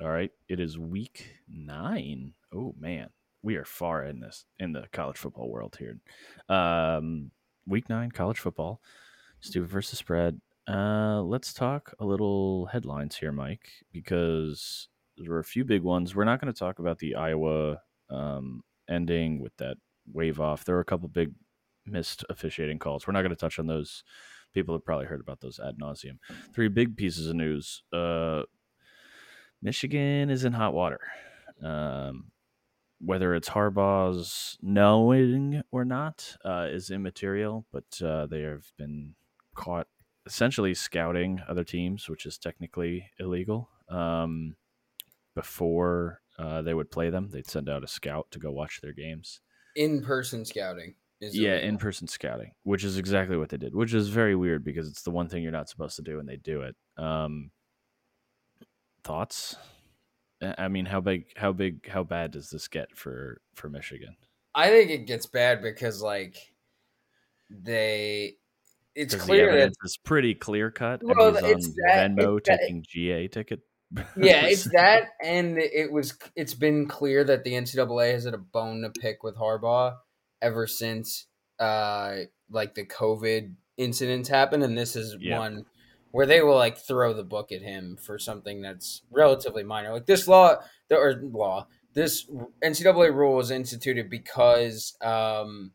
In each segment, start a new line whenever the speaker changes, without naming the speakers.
All right, it is week nine. Oh man, we are far in this in the college football world here. Um, week nine, college football, stupid versus spread. Uh, let's talk a little headlines here, Mike, because there were a few big ones. We're not going to talk about the Iowa um, ending with that wave off. There were a couple big missed officiating calls. We're not going to touch on those. People have probably heard about those ad nauseum. Three big pieces of news. Uh, Michigan is in hot water. Um, whether it's Harbaugh's knowing or not uh, is immaterial, but uh, they have been caught essentially scouting other teams, which is technically illegal. Um, before uh, they would play them, they'd send out a scout to go watch their games.
In person scouting.
yeah, in person scouting, which is exactly what they did, which is very weird because it's the one thing you're not supposed to do, and they do it. Um, thoughts? I mean, how big, how big, how bad does this get for for Michigan?
I think it gets bad because like they, it's clear that
it's pretty clear cut. Well, it's that, Venmo it's taking that, GA ticket.
yeah, it's that, and it was. It's been clear that the NCAA has had a bone to pick with Harbaugh ever since, uh, like the COVID incidents happened, and this is yeah. one where they will like throw the book at him for something that's relatively minor. Like this law, or law, this NCAA rule was instituted because um,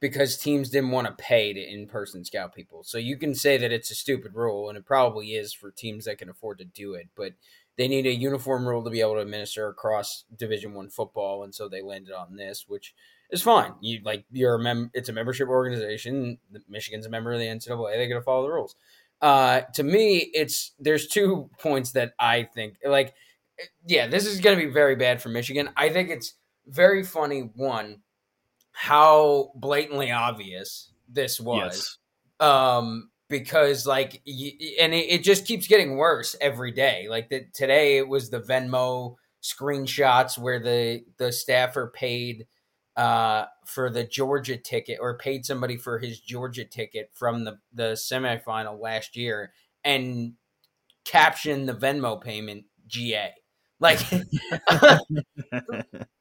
because teams didn't want to pay to in person scout people. So you can say that it's a stupid rule, and it probably is for teams that can afford to do it, but they need a uniform rule to be able to administer across Division One football, and so they landed on this, which is fine. You like you're a mem- it's a membership organization. Michigan's a member of the NCAA. They got to follow the rules. Uh, to me, it's there's two points that I think like, yeah, this is going to be very bad for Michigan. I think it's very funny. One, how blatantly obvious this was, yes. um, because like, and it, it, just keeps getting worse every day. Like the, today, it was the Venmo screenshots where the the staffer paid uh, for the Georgia ticket or paid somebody for his Georgia ticket from the, the semifinal last year and caption the Venmo payment GA. Like,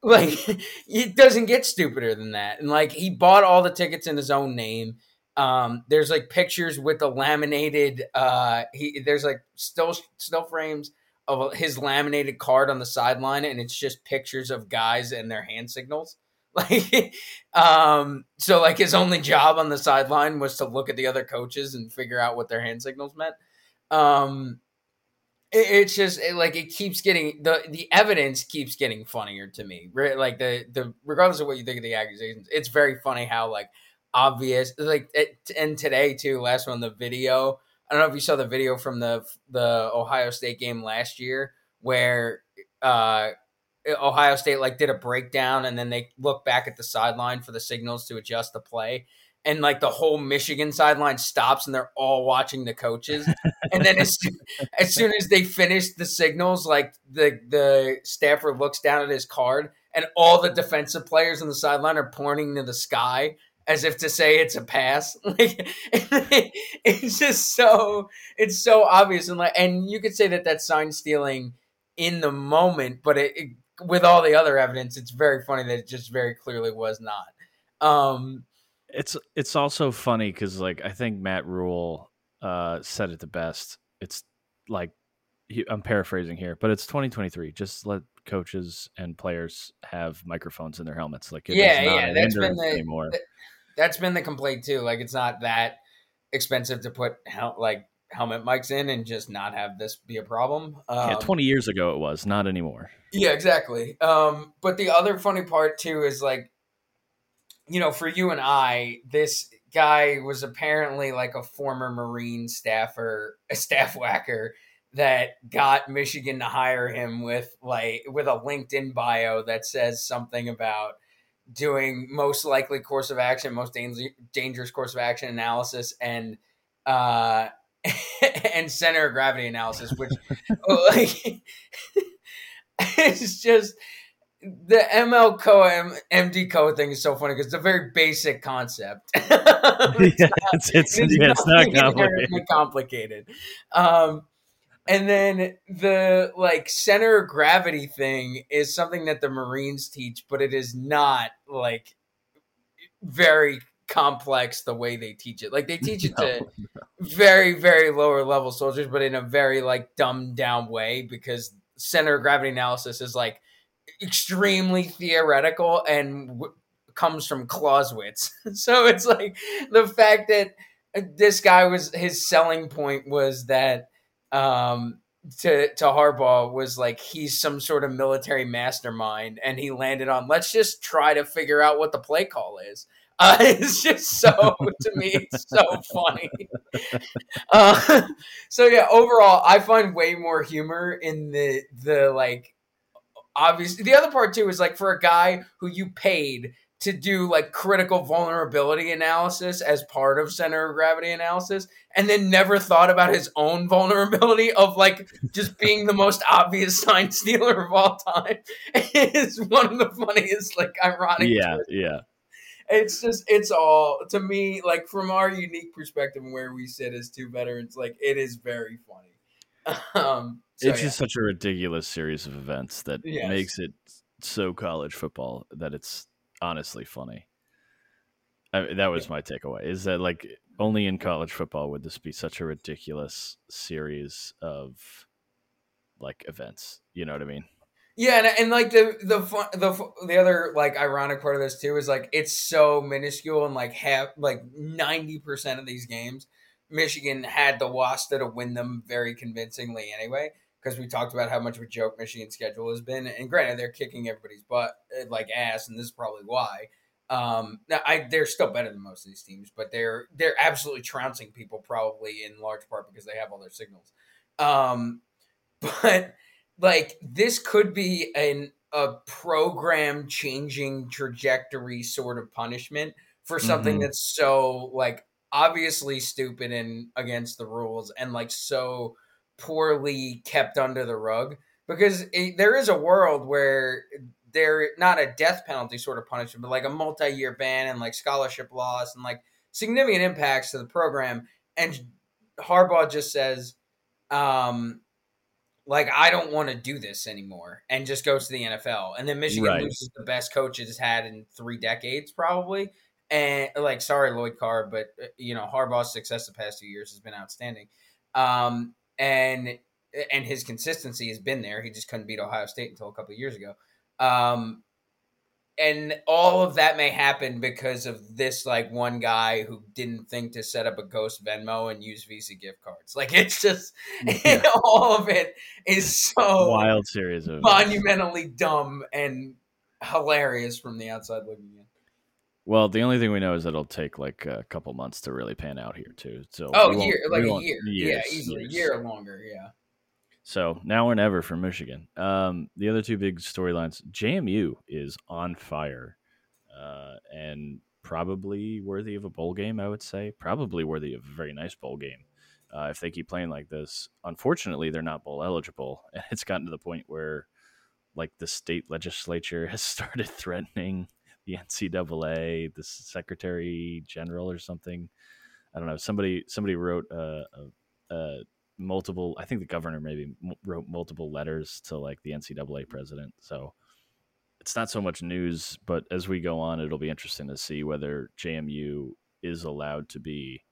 like it doesn't get stupider than that. And like he bought all the tickets in his own name. Um, there's like pictures with the laminated. Uh, he there's like still still frames of his laminated card on the sideline, and it's just pictures of guys and their hand signals. Like, um, so like his only job on the sideline was to look at the other coaches and figure out what their hand signals meant. Um, it, it's just it, like it keeps getting the the evidence keeps getting funnier to me. Right? Like the the regardless of what you think of the accusations, it's very funny how like obvious like it, and today too. Last one, the video. I don't know if you saw the video from the the Ohio State game last year where uh Ohio State like did a breakdown and then they look back at the sideline for the signals to adjust the play. And like the whole Michigan sideline stops and they're all watching the coaches. and then as, as soon as they finish the signals, like the the staffer looks down at his card and all the defensive players on the sideline are pointing to the sky as if to say it's a pass. Like it's just so it's so obvious and like and you could say that that's sign stealing in the moment, but it, it with all the other evidence, it's very funny that it just very clearly was not. Um,
it's it's also funny because like I think Matt Rhule uh, said it the best. It's like he, I'm paraphrasing here, but it's 2023. Just let coaches and players have microphones in their helmets. Like
yeah, yeah, that's been the anymore. that's been the complaint too. Like it's not that expensive to put like helmet mics in and just not have this be a problem.
Um, yeah, 20 years ago it was, not anymore.
Yeah, exactly. Um, but the other funny part too is like, you know, for you and I, this guy was apparently like a former Marine staffer, a staff whacker that got Michigan to hire him with like with a LinkedIn bio that says something about doing most likely course of action, most dangerous course of action analysis, and uh, and center of gravity analysis, which like it's just the ML Co MD Co thing is so funny because it's a very basic concept. it's,
yeah, not, it's, it's, it's, yeah, it's not complicated.
complicated. Um, And then the like center of gravity thing is something that the Marines teach, but it is not like very complex the way they teach it. Like they teach it to very, very lower level soldiers, but in a very like dumbed down way because center of gravity analysis is like extremely theoretical and w- comes from Clausewitz. so it's like the fact that this guy was his selling point was that um to to Harbaugh was like he's some sort of military mastermind and he landed on let's just try to figure out what the play call is. Uh, it's just so to me it's so funny. Uh, so yeah, overall I find way more humor in the the like obviously the other part too is like for a guy who you paid to do like critical vulnerability analysis as part of center of gravity analysis and then never thought about his own vulnerability of like just being the most obvious sign stealer of all time is one of the funniest like ironic
yeah yeah
it's just it's all to me like from our unique perspective and where we sit as two veterans like it is very funny um so,
it's
yeah.
just such a ridiculous series of events that
Yes.
makes it so college football that it's honestly funny. I, that was my takeaway. Is that like only in college football would this be such a ridiculous series of like events? You know what I mean?
Yeah, and, and like the the fun, the the other like ironic part of this too is like it's so minuscule and like half like ninety percent of these games, Michigan had the Wasta to win them very convincingly anyway. Because we talked about how much of a joke Michigan's schedule has been, and granted they're kicking everybody's butt eh, like ass, and this is probably why. Um, now I they're still better than most of these teams, but they're they're absolutely trouncing people probably in large part because they have all their signals. Um, but like this could be an a program changing trajectory sort of punishment for something
Mhm.
that's so like obviously stupid and against the rules and like so poorly kept under the rug because it, there is a world where they're not a death penalty sort of punishment but like a multi-year ban and like scholarship loss and like significant impacts to the program and Harbaugh just says um like I don't want to do this anymore, and just goes to the NFL. And then Michigan
Right.
loses the best coach it's had in three decades, probably. And like, sorry, Lloyd Carr, but uh, you know Harbaugh's success the past two years has been outstanding, um, and and his consistency has been there. He just couldn't beat Ohio State until a couple of years ago. Um, and all of that may happen because of this like one guy who didn't think to set up a ghost Venmo and use Visa gift cards. Like it's just
Yeah.
all of it is so
Wild series of
monumentally dumb and hilarious from the outside looking in.
Well, the only thing we know is that it'll take like a couple months to really pan out here too. So
Oh, year like a year,
years,
yeah, easily
years.
a year or longer, yeah.
So now or never for Michigan. Um, the other two big storylines: JMU is on fire, uh, and probably worthy of a bowl game. I would say probably worthy of a very nice bowl game uh, if they keep playing like this. Unfortunately, they're not bowl eligible, and it's gotten to the point where, like, the state legislature has started threatening the NCAA, the Secretary General, or something. I don't know. Somebody somebody wrote a, a, a multiple. I think the governor maybe wrote multiple letters to like the NCAA president. So it's not so much news, but as we go on, it'll be interesting to see whether JMU is allowed to be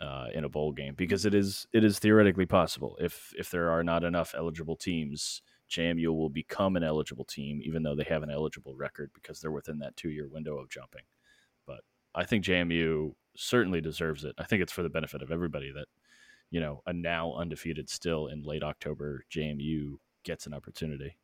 uh, in a bowl game because it is it is theoretically possible if if there are not enough eligible teams. JMU will become an eligible team, even though they have an eligible record because they're within that two year window of jumping. But I think JMU certainly deserves it. I think it's for the benefit of everybody that, you know, a now undefeated still in late October JMU gets an opportunity.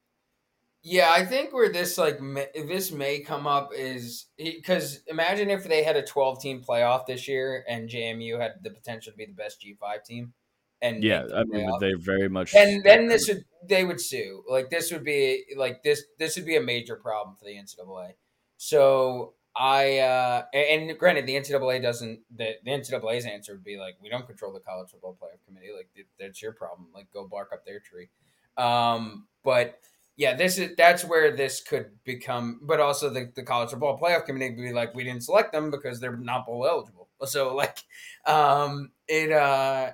Yeah, I think where this like may, this may come up is because imagine if they had a 12 team playoff this year and JMU had the potential to be the best G5 team. And
Yeah, I mean, they very much.
and then this would they would sue like this would be like this this would be a major problem for the ncaa so i uh and granted the ncaa doesn't the, the ncaa's answer would be like we don't control the college football playoff committee. Like that's your problem. Like go bark up their tree. Um but yeah this is that's where this could become but also the, the college football playoff committee would be like we didn't select them because they're not bowl eligible. So like um it uh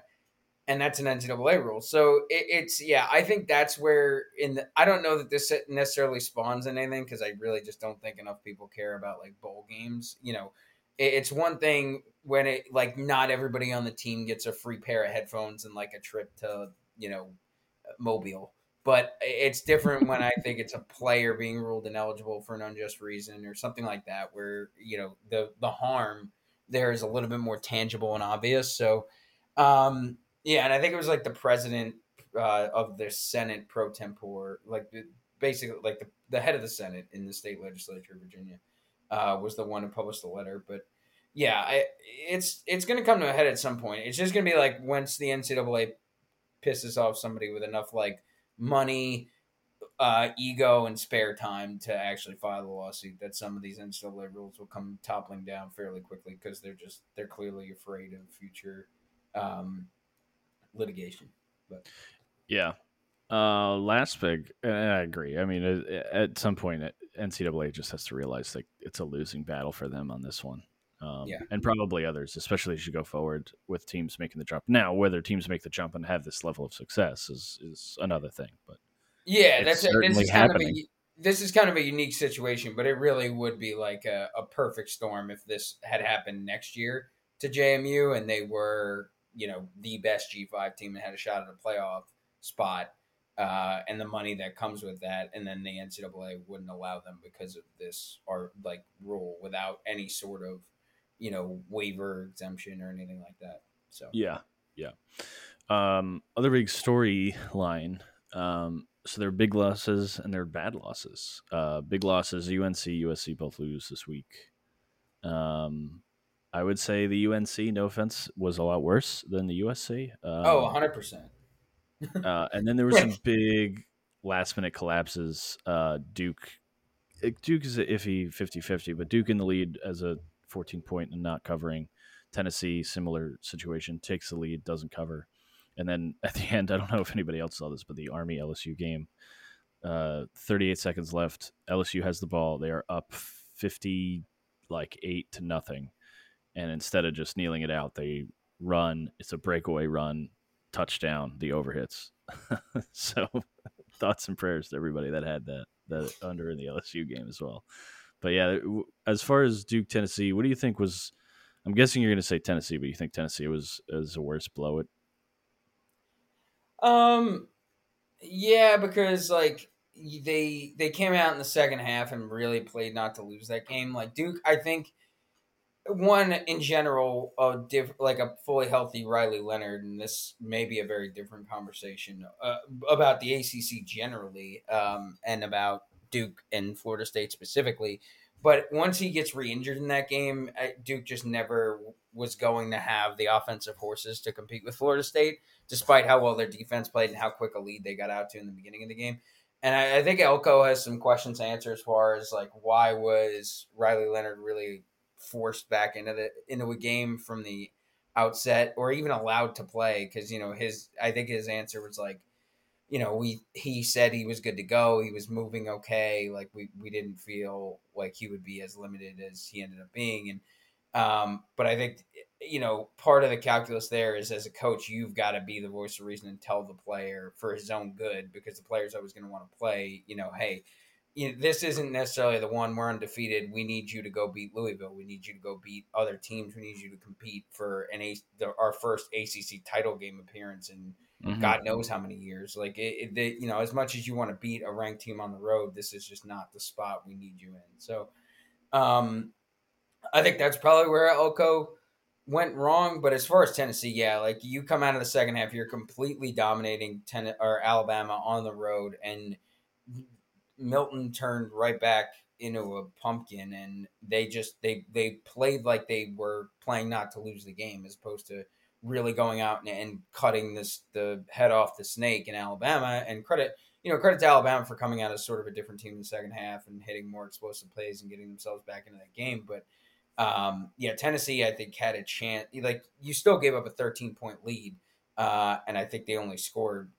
and that's an NCAA rule. So it, it's yeah, I think that's where in the I don't know that this necessarily spawns in anything because I really just don't think enough people care about like bowl games. You know, it, it's one thing when it like not everybody on the team gets a free pair of headphones and like a trip to you know Mobile. But it's different when I think it's a player being ruled ineligible for an unjust reason or something like that, where you know the the harm there is a little bit more tangible and obvious. So, um, yeah, and I think it was like the president uh, of the Senate pro tempore, like basically like the, the head of the Senate in the state legislature of Virginia, uh, was the one who published the letter. But yeah, I, it's it's going to come to a head at some point. It's just going to be like once the NCAA pisses off somebody with enough like money, uh, ego, and spare time to actually file a lawsuit, that some of these NCAA rules will come toppling down fairly quickly because they're just they're clearly afraid of future um, litigation. But
yeah, uh, last big, I agree. I mean, at some point, NCAA just has to realize that it's a losing battle for them on this one. Um, yeah. and probably others, especially as you go forward with teams making the jump. Now, whether teams make the jump and have this level of success is is another thing. But
yeah, that's this is kind happening. of a this is kind of a unique situation, but it really would be like a, a perfect storm if this had happened next year to JMU and they were you know the best G five team and had a shot at a playoff spot. Uh, and the money that comes with that, and then the NCAA wouldn't allow them because of this or like rule without any sort of you know waiver exemption or anything like that. So
yeah, yeah. Um, other big storyline. Um, so there are big losses and there are bad losses. Uh, big losses. UNC, USC both lose this week. Um, I would say the UNC, no offense, was a lot worse than the USC.
Um, oh, 100 percent.
Uh, and then there were some big last minute collapses. Uh, Duke, Duke is an iffy 50-50, but Duke in the lead as a 14 point and not covering. Tennessee, similar situation, takes the lead, doesn't cover. And then at the end, I don't know if anybody else saw this, but the Army LSU game, uh, 38 seconds left. LSU has the ball. They are up 50, like eight to nothing. And instead of just kneeling it out, they run. It's a breakaway run, touchdown, the overhits. so thoughts and prayers to everybody that had that, that under in the LSU game as well but yeah, as far as Duke Tennessee, what do you think was? I'm guessing you're going to say Tennessee, but you think Tennessee was was a worse blow it?
Um, yeah, because like they they came out in the second half and really played not to lose that game. Like Duke, I think one in general, a diff, like a fully healthy Riley Leonard, and this may be a very different conversation uh, about the ACC generally, um, and about Duke and Florida State specifically. But once he gets re-injured in that game, Duke just never was going to have the offensive horses to compete with Florida State, despite how well their defense played and how quick a lead they got out to in the beginning of the game. And I, I think Elko has some questions to answer as far as like why was Riley Leonard really forced back into the into a game from the outset or even allowed to play because you know his I think his answer was like you know, we he said he was good to go. He was moving okay. Like we we didn't feel like he would be as limited as he ended up being. And um, but I think you know part of the calculus there is as a coach, you've got to be the voice of reason and tell the player for his own good because the player's always going to want to play. You know, hey. You know, this isn't necessarily the one we're undefeated. We need you to go beat Louisville. We need you to go beat other teams. We need you to compete for an a, the, our first ACC title game appearance in mm-hmm. God knows how many years. Like it, it they, you know, as much as you want to beat a ranked team on the road, this is just not the spot we need you in. So, um, I think that's probably where Elko went wrong. But as far as Tennessee, yeah, like you come out of the second half, you're completely dominating ten or Alabama on the road, and Milton turned right back into a pumpkin, and they just they they played like they were playing not to lose the game, as opposed to really going out and, and, cutting this the head off the snake in Alabama. And credit, you know, credit to Alabama for coming out as sort of a different team in the second half and hitting more explosive plays and getting themselves back into that game. But um, yeah, Tennessee, I think had a chance. Like you still gave up a 13 point lead, uh, and I think they only scored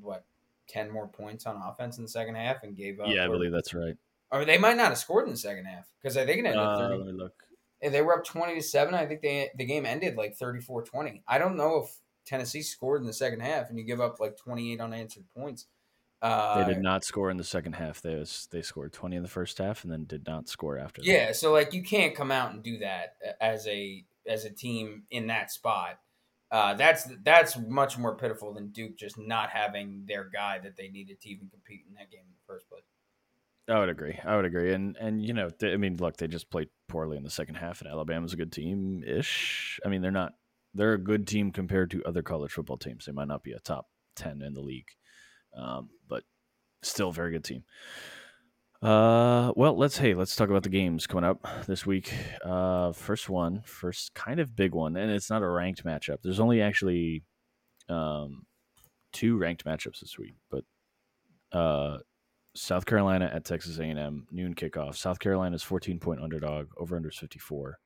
what 10 more points on offense in the second half and gave up.
Yeah, I believe that's right.
Or they might not have scored in the second half because I think it ended uh, 30. Let me look they were up 20 to 7 i think they the game ended like 34-20 i don't know if Tennessee scored in the second half, and you give up like 28 unanswered points. Uh,
they did not score in the second half. They was, they scored 20 in the first half and then did not score after. That.
Yeah, so like you can't come out and do that as a as a team in that spot. Uh, that's that's much more pitiful than Duke just not having their guy that they needed to even compete in that game in the first place.
I would agree. I would agree. And and you know, they, I mean, look, they just played poorly in the second half, and Alabama's a good team ish. I mean, they're not. They're a good team compared to other college football teams. They might not be a top ten in the league, um, but still a very good team. Uh, well, let's hey, let's talk about the games coming up this week. Uh, first one, first kind of big one, and it's not a ranked matchup. There's only actually um, two ranked matchups this week, but uh, South Carolina at Texas A&M noon kickoff. South Carolina's 14 point underdog. Over under 54.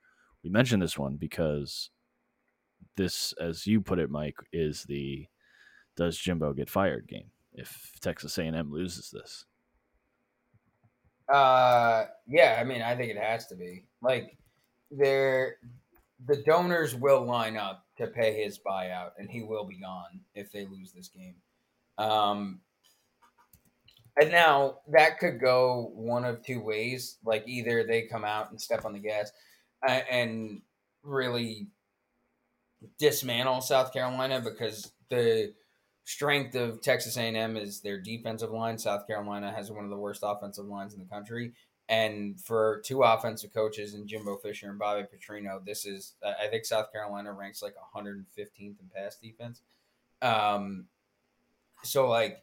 We mentioned this one because this, as you put it, Mike, is the does Jimbo get fired game if Texas A&M loses this.
Uh, yeah, I mean, I think it has to be like there. The donors will line up to pay his buyout, and he will be gone if they lose this game. Um, and now that could go one of two ways. Like either they come out and step on the gas and really dismantle South Carolina because the strength of Texas A&M is their defensive line. South Carolina has one of the worst offensive lines in the country. And for two offensive coaches and Jimbo Fisher and Bobby Petrino, this is I think South Carolina ranks like 115th in pass defense. Um, so like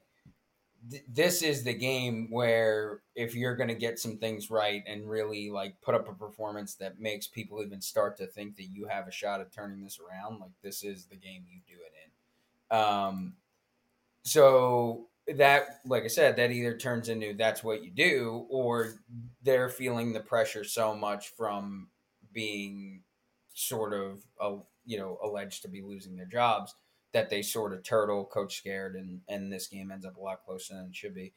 this is the game where if you're going to get some things right and really like put up a performance that makes people even start to think that you have a shot at turning this around, like this is the game you do it in. Um, so that, like I said, that either turns into that's what you do, or they're feeling the pressure so much from being sort of, uh, you know, alleged to be losing their jobs that they sort of turtle, coach scared, and and this game ends up a lot closer than it should be.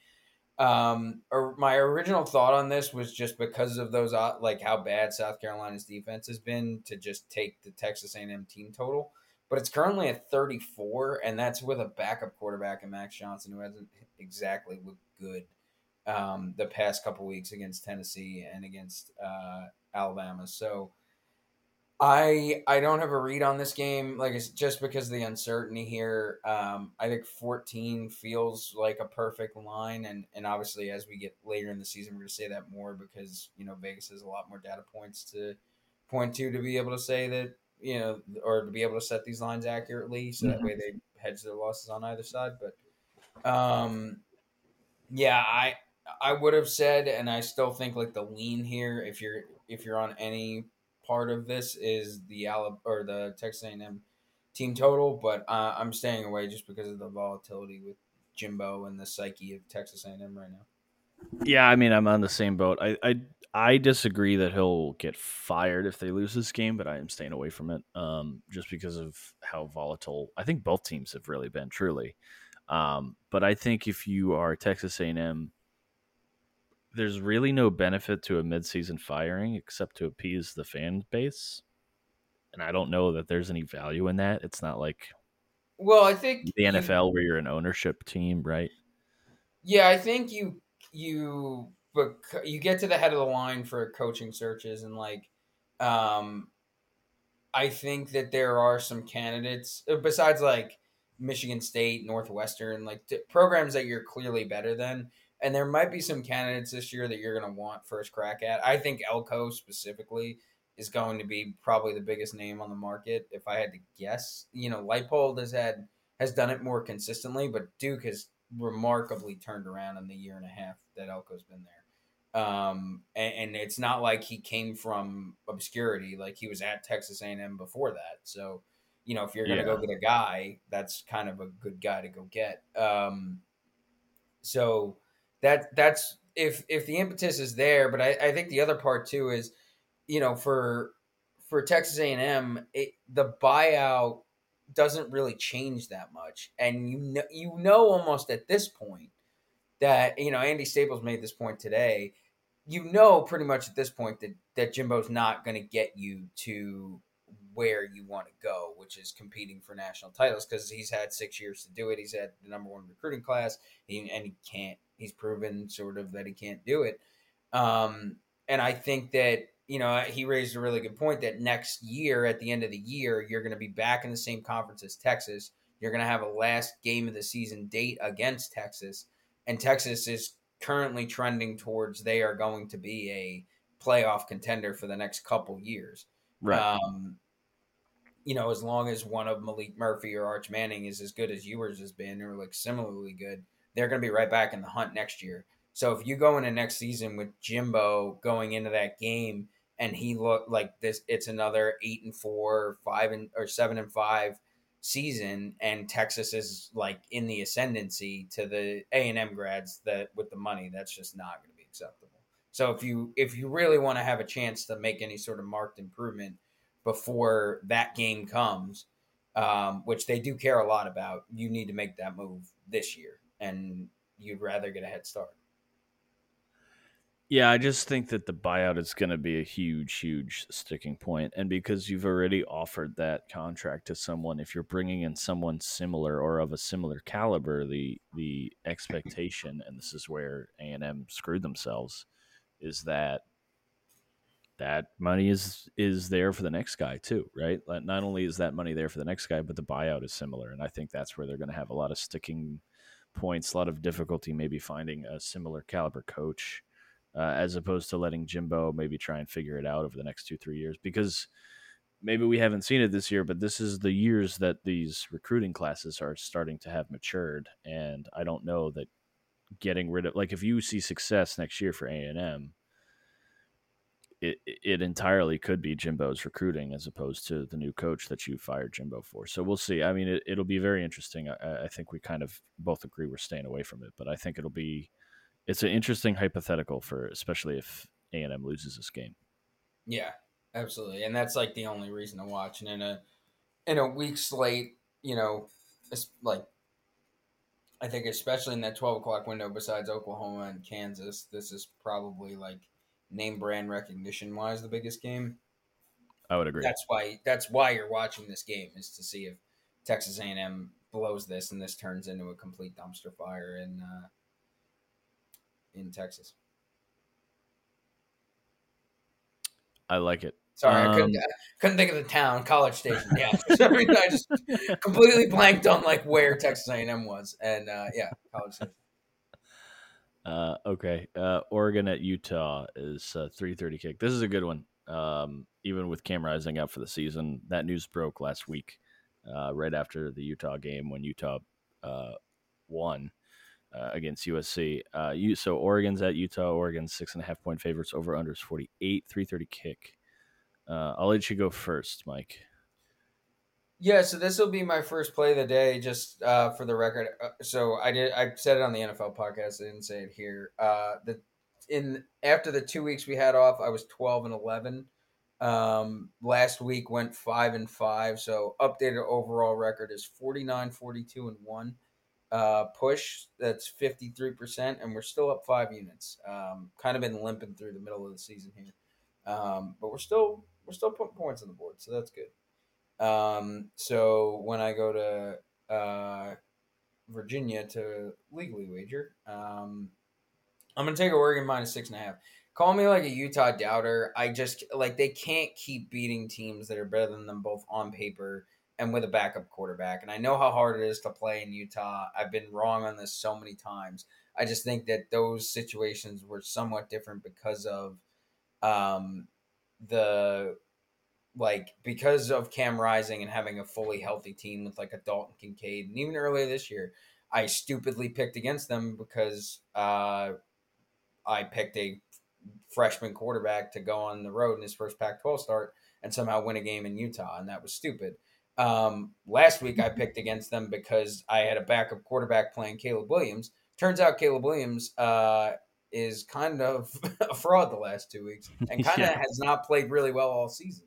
Um, or my original thought on this was just because of those uh, like how bad South Carolina's defense has been to just take the Texas A&M team total, but it's currently at 34, and that's with a backup quarterback in Max Johnson who hasn't exactly looked good um, the past couple weeks against Tennessee and against uh, Alabama. So I I don't have a read on this game, like it's just because of the uncertainty here. Um, I think 14 feels like a perfect line, and and obviously as we get later in the season, we're gonna say that more because you know Vegas has a lot more data points to point to to be able to say that you know or to be able to set these lines accurately, so that mm-hmm. way they hedge their losses on either side. But um, yeah, I I would have said, and I still think like the lean here, if you're if you're on any part of this is the Alabama or the Texas A&M team total, but uh, I'm staying away just because of the volatility with Jimbo and the psyche of Texas A&M right now.
Yeah, I mean, I'm on the same boat. I, I I disagree that he'll get fired if they lose this game, but I am staying away from it um, just because of how volatile. I think both teams have really been, truly. Um, but I think if you are Texas A&M, there's really no benefit to a midseason firing except to appease the fan base. And I don't know that there's any value in that. It's not like
well, I think
the NFL you, where you're an ownership team, right?
Yeah, I think you you but you get to the head of the line for coaching searches and like um I think that there are some candidates uh, besides like Michigan State, Northwestern, like t- programs that you're clearly better than and there might be some candidates this year that you're going to want first crack at. I think Elko specifically is going to be probably the biggest name on the market. If I had to guess, you know, Leipold has had has done it more consistently, but Duke has remarkably turned around in the year and a half that Elko's been there. Um, and, and it's not like he came from obscurity; like he was at Texas A&M before that. So, you know, if you're going to yeah. go get a guy, that's kind of a good guy to go get. Um, so that that's if if the impetus is there, but I, I think the other part too is, you know, for for Texas A and M, the buyout doesn't really change that much, and you know you know almost at this point that you know Andy Staples made this point today. You know pretty much at this point that that Jimbo's not going to get you to where you want to go, which is competing for national titles because he's had six years to do it. He's had the number one recruiting class, he, and he can't. He's proven sort of that he can't do it. Um, and I think that you know he raised a really good point that next year, at the end of the year, you're going to be back in the same conference as Texas. You're going to have a last game of the season date against Texas, and Texas is currently trending towards they are going to be a playoff contender for the next couple years.
Right.
Um, you know, as long as one of Maalik Murphy or Arch Manning is as good as yours has been, or like similarly good, they're going to be right back in the hunt next year. So if you go into next season with Jimbo going into that game and he looked like this, it's another eight and four, five and or seven and five season, and Texas is like in the ascendancy to the A and M grads that with the money, that's just not going to be acceptable. So if you if you really want to have a chance to make any sort of marked improvement before that game comes, um, which they do care a lot about, you need to make that move this year, and you'd rather get a head start.
Yeah, I just think that the buyout is going to be a huge, huge sticking point. And because you've already offered that contract to someone, if you're bringing in someone similar or of a similar caliber, the the expectation, and this is where A and M screwed themselves, is that that money is is there for the next guy too, right? Not only is that money there for the next guy, but the buyout is similar, and I think that's where they're going to have a lot of sticking points, a lot of difficulty maybe finding a similar caliber coach uh, as opposed to letting Jimbo maybe try and figure it out over the next two, three years. Because maybe we haven't seen it this year, but this is the years that these recruiting classes are starting to have matured. And I don't know that getting rid of, like, if you see success next year for A&M, it, it entirely could be Jimbo's recruiting as opposed to the new coach that you fired Jimbo for. So we'll see. I mean, it, will be very interesting. I, I, think we kind of both agree we're staying away from it, but I think it'll be it's an interesting hypothetical for especially if A and M loses this game.
Yeah, absolutely, and that's like the only reason to watch. And in a in a week slate, you know, it's like I think especially in that twelve o'clock window, besides Oklahoma and Kansas, this is probably like name brand recognition wise the biggest game.
I would agree.
That's why that's why you're watching this game is to see if Texas A&M blows this and this turns into a complete dumpster fire and uh, in Texas.
I like it.
Sorry, um, I couldn't, I couldn't think of the town, College Station. Yeah, for some reason I just completely blanked on like where Texas A&M was, and uh, yeah, College Station.
Uh, okay, uh, Oregon at Utah is a three thirty kick. This is a good one. Um, even with Cam Rising out for the season, that news broke last week, uh, right after the Utah game when Utah uh, won uh, against USC. Uh, you, so Oregon's at Utah. Oregon's six and a half point favorites. Over unders forty eight. Three thirty kick. Uh, I'll let you go first, Mike.
Yeah, so this will be my first play of the day, just uh, for the record. Uh, so I did. I said it on the NFL podcast. I didn't say it here. Uh, the in after the two weeks we had off, I was twelve and eleven. Um, last week went five and five. So updated overall record is 49, 42 and one uh, push that's 53%, and we're still up five units. Um, kind of been limping through the middle of the season here. Um, but we're still we're still putting points on the board, so that's good. Um, so when I go to uh, Virginia to legally wager, um, I'm gonna take Oregon minus six and a half. Call me like a Utah doubter. I just like they can't keep beating teams that are better than them both on paper and with a backup quarterback. And I know how hard it is to play in Utah. I've been wrong on this so many times. I just think that those situations were somewhat different because of um, the like because of Cam Rising and having a fully healthy team with like a Dalton Kincaid, and even earlier this year, I stupidly picked against them because uh, I picked a freshman quarterback to go on the road in his first Pac-12 start and somehow win a game in Utah, and that was stupid. Um, last week I picked against them because I had a backup quarterback playing Caleb Williams. Turns out Caleb Williams uh, is kind of a fraud the last two weeks and kind of yeah. has not played really well all season.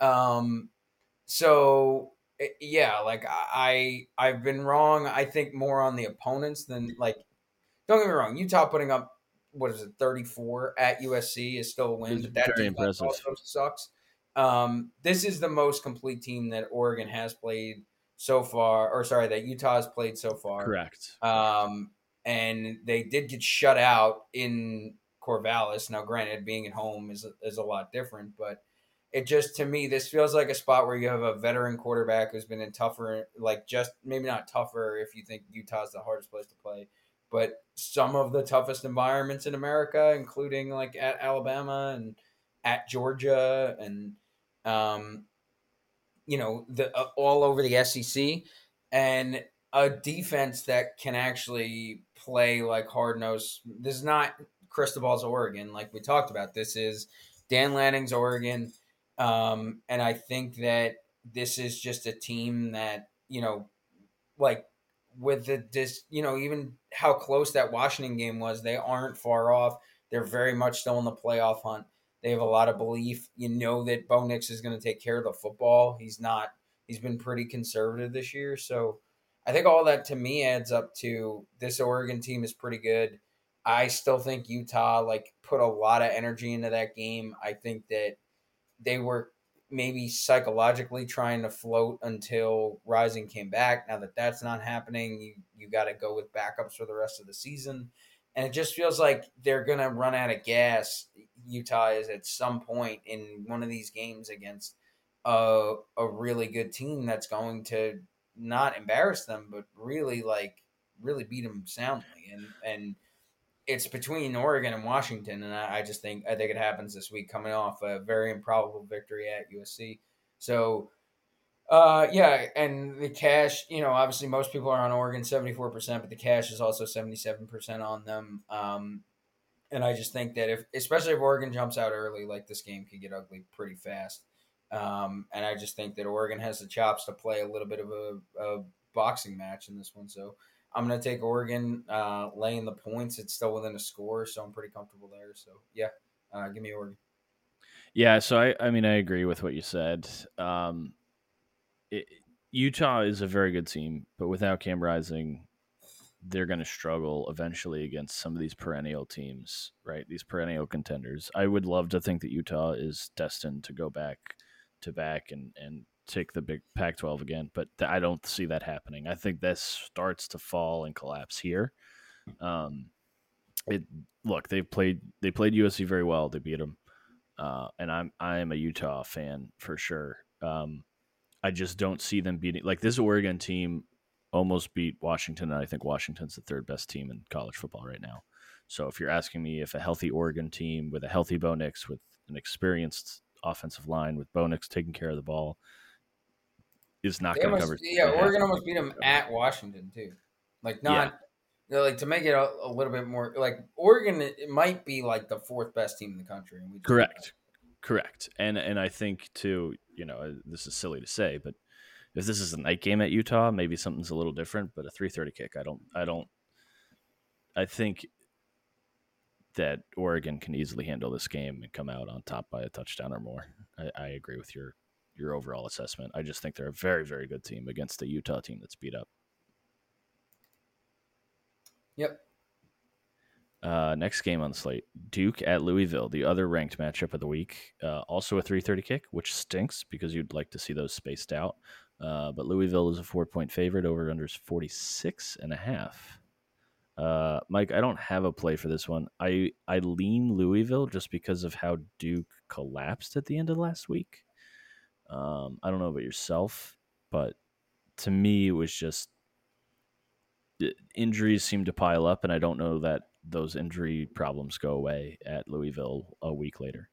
Um, so eh, yeah, like I I've been wrong. I think more on the opponents than like. Don't get me wrong. Utah putting up what is it, thirty four at USC is still a win, but that
very impressive.
also sucks. Um, this is the most complete team that Oregon has played so far, or sorry, that Utah has played so far.
Correct.
Um, and they did get shut out in Corvallis. Now, granted, being at home is is a lot different, but it just to me this feels like a spot where you have a veteran quarterback who's been in tougher, like just maybe not tougher if you think Utah's the hardest place to play, but some of the toughest environments in America, including like at Alabama and at Georgia and um, you know the uh, all over the SEC and a defense that can actually play like hard nose. This is not Cristobal's Oregon, like we talked about. This is Dan Lanning's Oregon, um, and I think that this is just a team that you know, like with the this, you know, even how close that Washington game was, they aren't far off. They're very much still in the playoff hunt. They have a lot of belief. You know that Bo Nix is going to take care of the football. He's not. He's been pretty conservative this year, so I think all that to me adds up to this Oregon team is pretty good. I still think Utah like put a lot of energy into that game. I think that they were maybe psychologically trying to float until Rising came back. Now that that's not happening, you you got to go with backups for the rest of the season. And it just feels like they're to run out of gas. Utah is at some point in one of these games against a, a really good team that's going to not embarrass them, but really like really beat them soundly. And and it's between Oregon and Washington, and I, I, just think I think it happens this week, coming off a very improbable victory at USC. So, uh, yeah, and the cash, you know, obviously most people are on Oregon seventy four percent, but the cash is also seventy seven percent on them. Um, and I just think that if, especially if Oregon jumps out early, like this game could get ugly pretty fast. Um, and I just think that Oregon has the chops to play a little bit of a, a boxing match in this one. So I'm going to take Oregon uh, laying the points. It's still within a score, so I'm pretty comfortable there. So yeah, uh, give me Oregon.
Yeah, so I, I mean, I agree with what you said. Um, it, Utah is a very good team, but without Cam Rising, they're going to struggle eventually against some of these perennial teams, right? These perennial contenders. I would love to think that Utah is destined to go back to back and, and take the big Pac 12 again, but th- I don't see that happening. I think this starts to fall and collapse here. Um, it look they've played they played USC very well. They beat them, uh, and I'm I am a Utah fan for sure. Um, I just don't see them beating like this Oregon team almost beat Washington, and I think Washington's the third best team in college football right now. So if you're asking me if a healthy Oregon team with a healthy Bo Nix with an experienced offensive line with Bo Nix taking care of the ball is not going to cover.
Yeah, Oregon almost beat them at Washington too. Like not yeah. like to make it a, a, little bit more like Oregon. It might be like the fourth best team in the country.
Correct, correct. And and I think too. You know, uh, this is silly to say, but if this is a night game at Utah, maybe something's a little different. But a three thirty kick, I don't, I don't, I think that Oregon can easily handle this game and come out on top by a touchdown or more. I, I agree with your your overall assessment. I just think they're a very, very good team against the Utah team that's beat up.
Yep.
Uh, next game on the slate: Duke at Louisville, the other ranked matchup of the week. Uh, also a 3:30 kick, which stinks because you'd like to see those spaced out. Uh, but Louisville is a four-point favorite. Over under is 46 and a half. Uh, Mike, I don't have a play for this one. I I lean Louisville just because of how Duke collapsed at the end of last week. Um, I don't know about yourself, but to me, it was just injuries seem to pile up, and I don't know that those injury problems go away at Louisville a week later.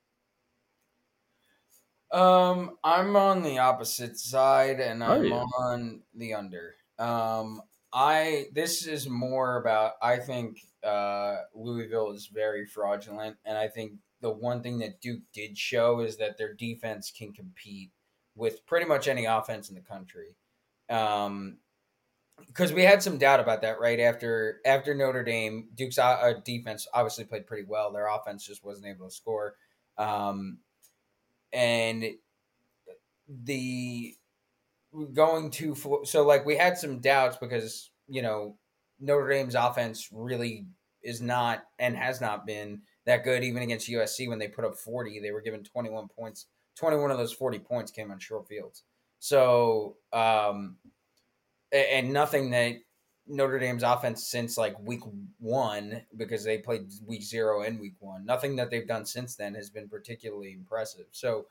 Um, I'm on the opposite side, and oh, I'm on the under. Um, I this is more about I think uh, Louisville is very fraudulent, and I think the one thing that Duke did show is that their defense can compete with pretty much any offense in the country. Um, because we had some doubt about that right after after Notre Dame, Duke's uh, defense obviously played pretty well. Their offense just wasn't able to score, um, and the going to so like we had some doubts because you know Notre Dame's offense really is not and has not been that good even against USC when they put up 40 they were given 21 points 21 of those 40 points came on short fields. So, um, and nothing that Notre Dame's offense since like week one, because they played week zero and week one, nothing that they've done since then has been particularly impressive. So,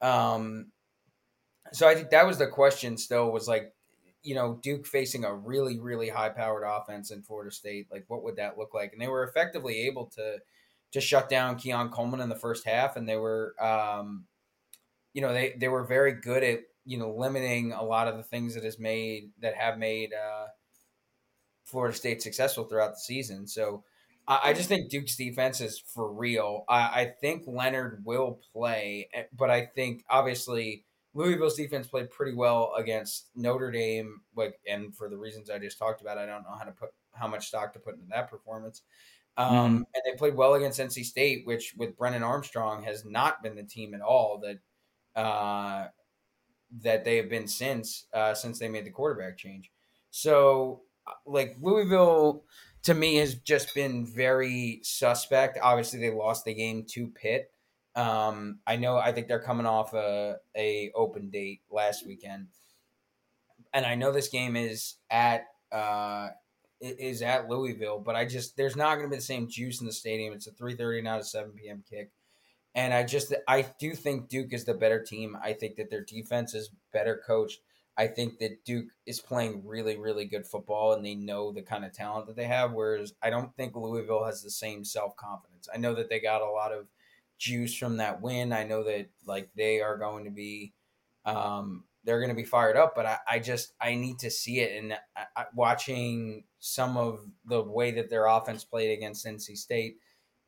um, so I think that was the question still was like, you know, Duke facing a really, really high powered offense in Florida State, like what would that look like? And they were effectively able to to shut down Keon Coleman in the first half, and they were, um, you know, they they were very good at you know limiting a lot of the things that has made that have made uh, Florida State successful throughout the season. So I, I just think Duke's defense is for real. I, I think Leonard will play, eh, but I think obviously. Louisville's defense played pretty well against Notre Dame, like, and for the reasons I just talked about, I don't know how to put how much stock to put into that performance. Um, mm-hmm. And they played well against NC State, which with Brennan Armstrong has not been the team at all that uh, that they have been since uh, since they made the quarterback change. So, uh, like Louisville, to me has just been very suspect. Obviously, they lost the game to Pitt. Um, I know. I think they're coming off a a open date last weekend, and I know this game is at uh, is at Louisville, but I just there's not going to be the same juice in the stadium. It's a 3:30 not a 7 p.m. kick. And I just I do think Duke is the better team. I think that their defense is better coached. I think that Duke is playing really, really good football and they know the kind of talent that they have. Whereas I don't think Louisville has the same self confidence. I know that they got a lot of juice from that win. I know that like they are going to be um, they're going to be fired up. But I, I just I need to see it. And I, I, watching some of the way that their offense played against NC State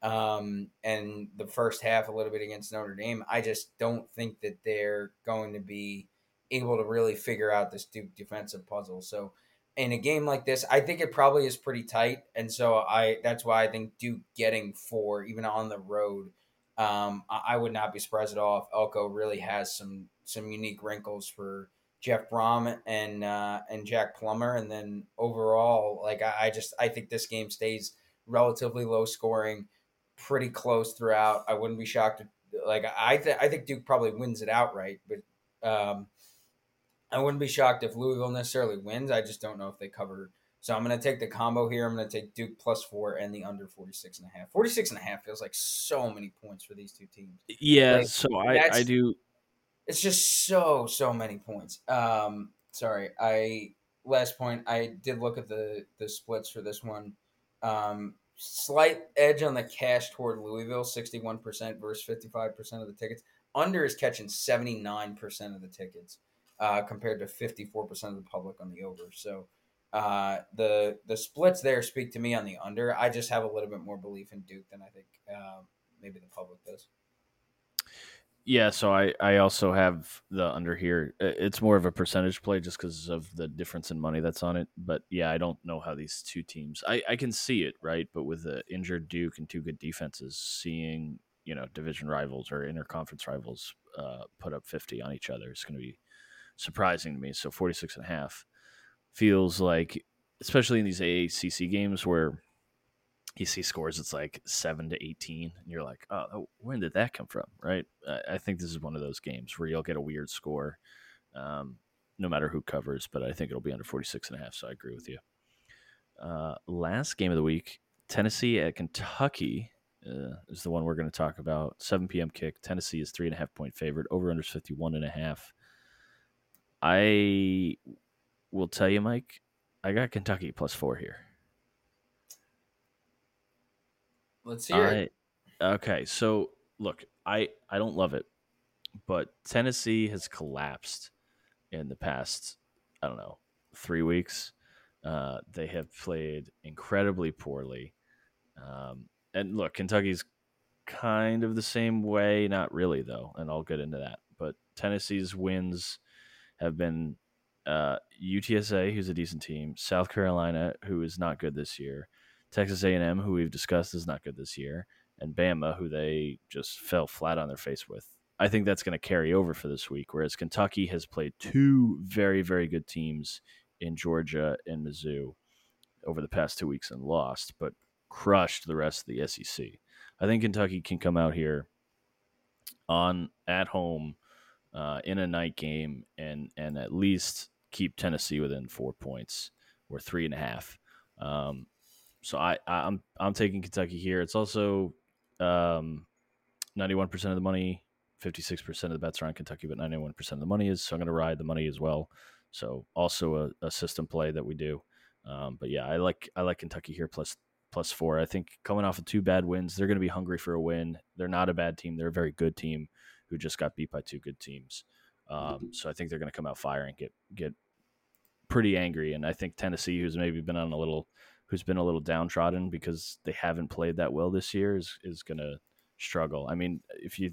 um, and the first half a little bit against Notre Dame, I just don't think that they're going to be able to really figure out this Duke defensive puzzle. So in a game like this, I think it probably is pretty tight, and so I that's why I think Duke getting four even on the road. Um, I, would not be surprised at all if Elko really has some some unique wrinkles for Jeff Brohm and uh, and Jack Plummer, and then overall, like I, I, just I think this game stays relatively low scoring, pretty close throughout. I wouldn't be shocked. If, like I th- I think Duke probably wins it outright, but um, I wouldn't be shocked if Louisville necessarily wins. I just don't know if they cover. So I'm going to take the combo here. I'm going to take Duke plus four and the under 46 and a half. 46 and a half feels like so many points for these two teams.
Yeah, like, so I, I do
it's just so so many points. Um, sorry, I last point. I did look at the the splits for this one. Um, slight edge on the cash toward Louisville, sixty one percent versus fifty five percent of the tickets. Under is catching seventy nine percent of the tickets, uh, compared to fifty four percent of the public on the over. So. Uh, the the splits there speak to me on the under. I just have a little bit more belief in Duke than I think uh, maybe the public does.
Yeah, so I, I also have the under here. It's more of a percentage play just because of the difference in money that's on it. But yeah, I don't know how these two teams. I, I can see it right, but with the injured Duke and two good defenses, seeing you know division rivals or interconference rivals uh, put up fifty on each other is going to be surprising to me. So 46 and a half feels like, especially in these AACC games where you see scores it's like 7 to 18 and you're like oh, oh when did that come from? Right? I think this is one of those games where you'll get a weird score um, no matter who covers but i think it'll be under 46 and a half so i agree with you. Uh, last game of the week tennessee at kentucky uh, is the one we're going to talk about. 7 p.m kick tennessee is three and a half point favorite over under 51 and a half. I will tell you mike i got kentucky plus four here
Let's hear I, it.
Okay, so look, I I don't love it, but Tennessee has collapsed in the past. I don't know three weeks. Uh, they have played incredibly poorly. Um, and look, Kentucky's kind of the same way. Not really, though, and I'll get into that. But Tennessee's wins have been uh, UTSA, who's a decent team, South Carolina, who is not good this year, Texas A&M, who we've discussed is not good this year, and Bama, who they just fell flat on their face with. I think that's going to carry over for this week. Whereas Kentucky has played two very, very good teams in Georgia and Mizzou over the past two weeks and lost, but crushed the rest of the SEC. I think Kentucky can come out here on at home uh, in a night game and and at least keep Tennessee within four points or three and a half. Um, so I, I am I'm, I'm taking Kentucky here. It's also um, 91% of the money, 56% of the bets are on Kentucky, but 91% of the money is. So I'm going to ride the money as well. So also a, a system play that we do. Um, but yeah, I like I like Kentucky here plus plus four. I think coming off of two bad wins, they're going to be hungry for a win. They're not a bad team. They're a very good team who just got beat by two good teams. Um, so I think they're going to come out firing, get get pretty angry. And I think Tennessee, who's maybe been on a little, who's been a little downtrodden because they haven't played that well this year, is is going to struggle. I mean, if you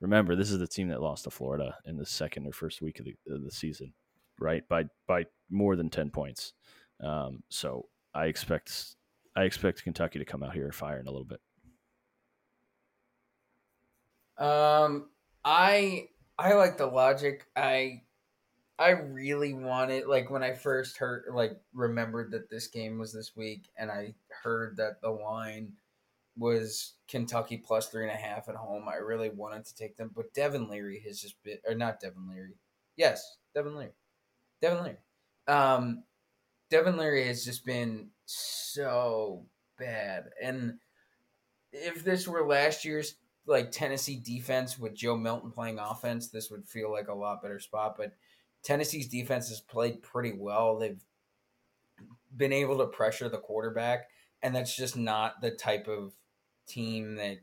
remember, this is the team that lost to Florida in the second or first week of the, of the season, right? By by more than ten points. Um, so I expect I expect Kentucky to come out here firing a little bit.
Um, I I like the logic. I I really wanted like when I first heard like remembered that this game was this week, and I heard that the line was Kentucky plus three and a half at home. I really wanted to take them, but Devin Leary has just been, or not Devin Leary. Yes, Devin Leary. Devin Leary. Um, Devin Leary has just been so bad. And if this were last year's like Tennessee defense with Joe Milton playing offense, this would feel like a lot better spot. But Tennessee's defense has played pretty well. They've been able to pressure the quarterback, and that's just not the type of team that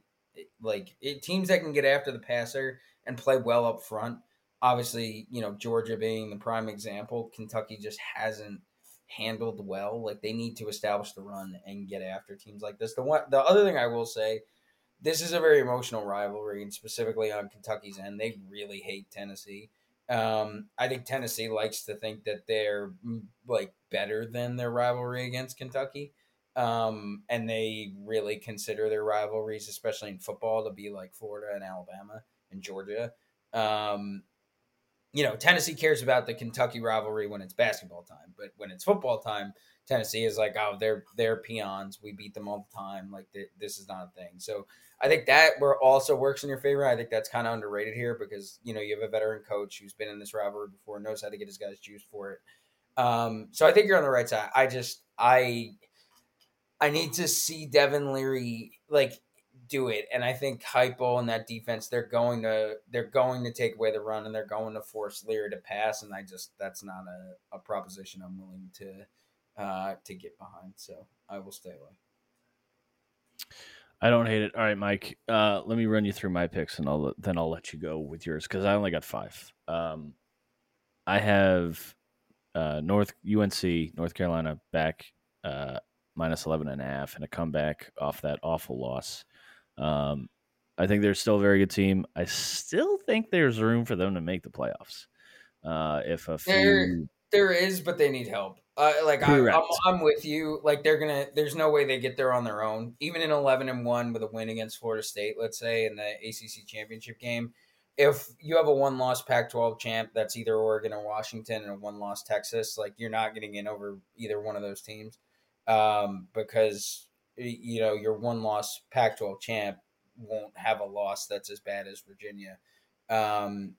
like it, teams that can get after the passer and play well up front. Obviously, you know Georgia being the prime example. Kentucky just hasn't handled well. Like they need to establish the run and get after teams like this. The one, the other thing I will say, this is a very emotional rivalry, and specifically on Kentucky's end, they really hate Tennessee. Um, I think Tennessee likes to think that they're mm, like better than their rivalry against Kentucky. Um, and they really consider their rivalries, especially in football, to be like Florida and Alabama and Georgia. Um, you know, Tennessee cares about the Kentucky rivalry when it's basketball time, but when it's football time, Tennessee is like, oh, they're they're peons. We beat them all the time. Like this is not a thing. So I think that where also works in your favor. I think that's kind of underrated here because you know you have a veteran coach who's been in this rivalry before, knows how to get his guys juiced for it. Um, so I think you're on the right side. I just I I need to see Devin Leary like do it. And I think Heupel and that defense, they're going to they're going to take away the run and they're going to force Leary to pass. And I just that's not a, a proposition I'm willing to uh, to get behind. So I will stay away.
I don't hate it. All right, Mike. Uh, let me run you through my picks, and I'll then I'll let you go with yours because I only got five. Um, I have uh, North UNC North Carolina back uh, minus 11 and a half and a comeback off that awful loss. Um, I think they're still a very good team. I still think there's room for them to make the playoffs. Uh, if a few...
there, there is, but they need help. Uh, like I, am I'm with you. Like they're gonna. There's no way they get there on their own. Even in 11 and one with a win against Florida State, let's say in the ACC championship game, if you have a one loss Pac-12 champ, that's either Oregon or Washington, and a one loss Texas, like you're not getting in over either one of those teams, um, because you know your one loss Pac-12 champ won't have a loss that's as bad as Virginia, um,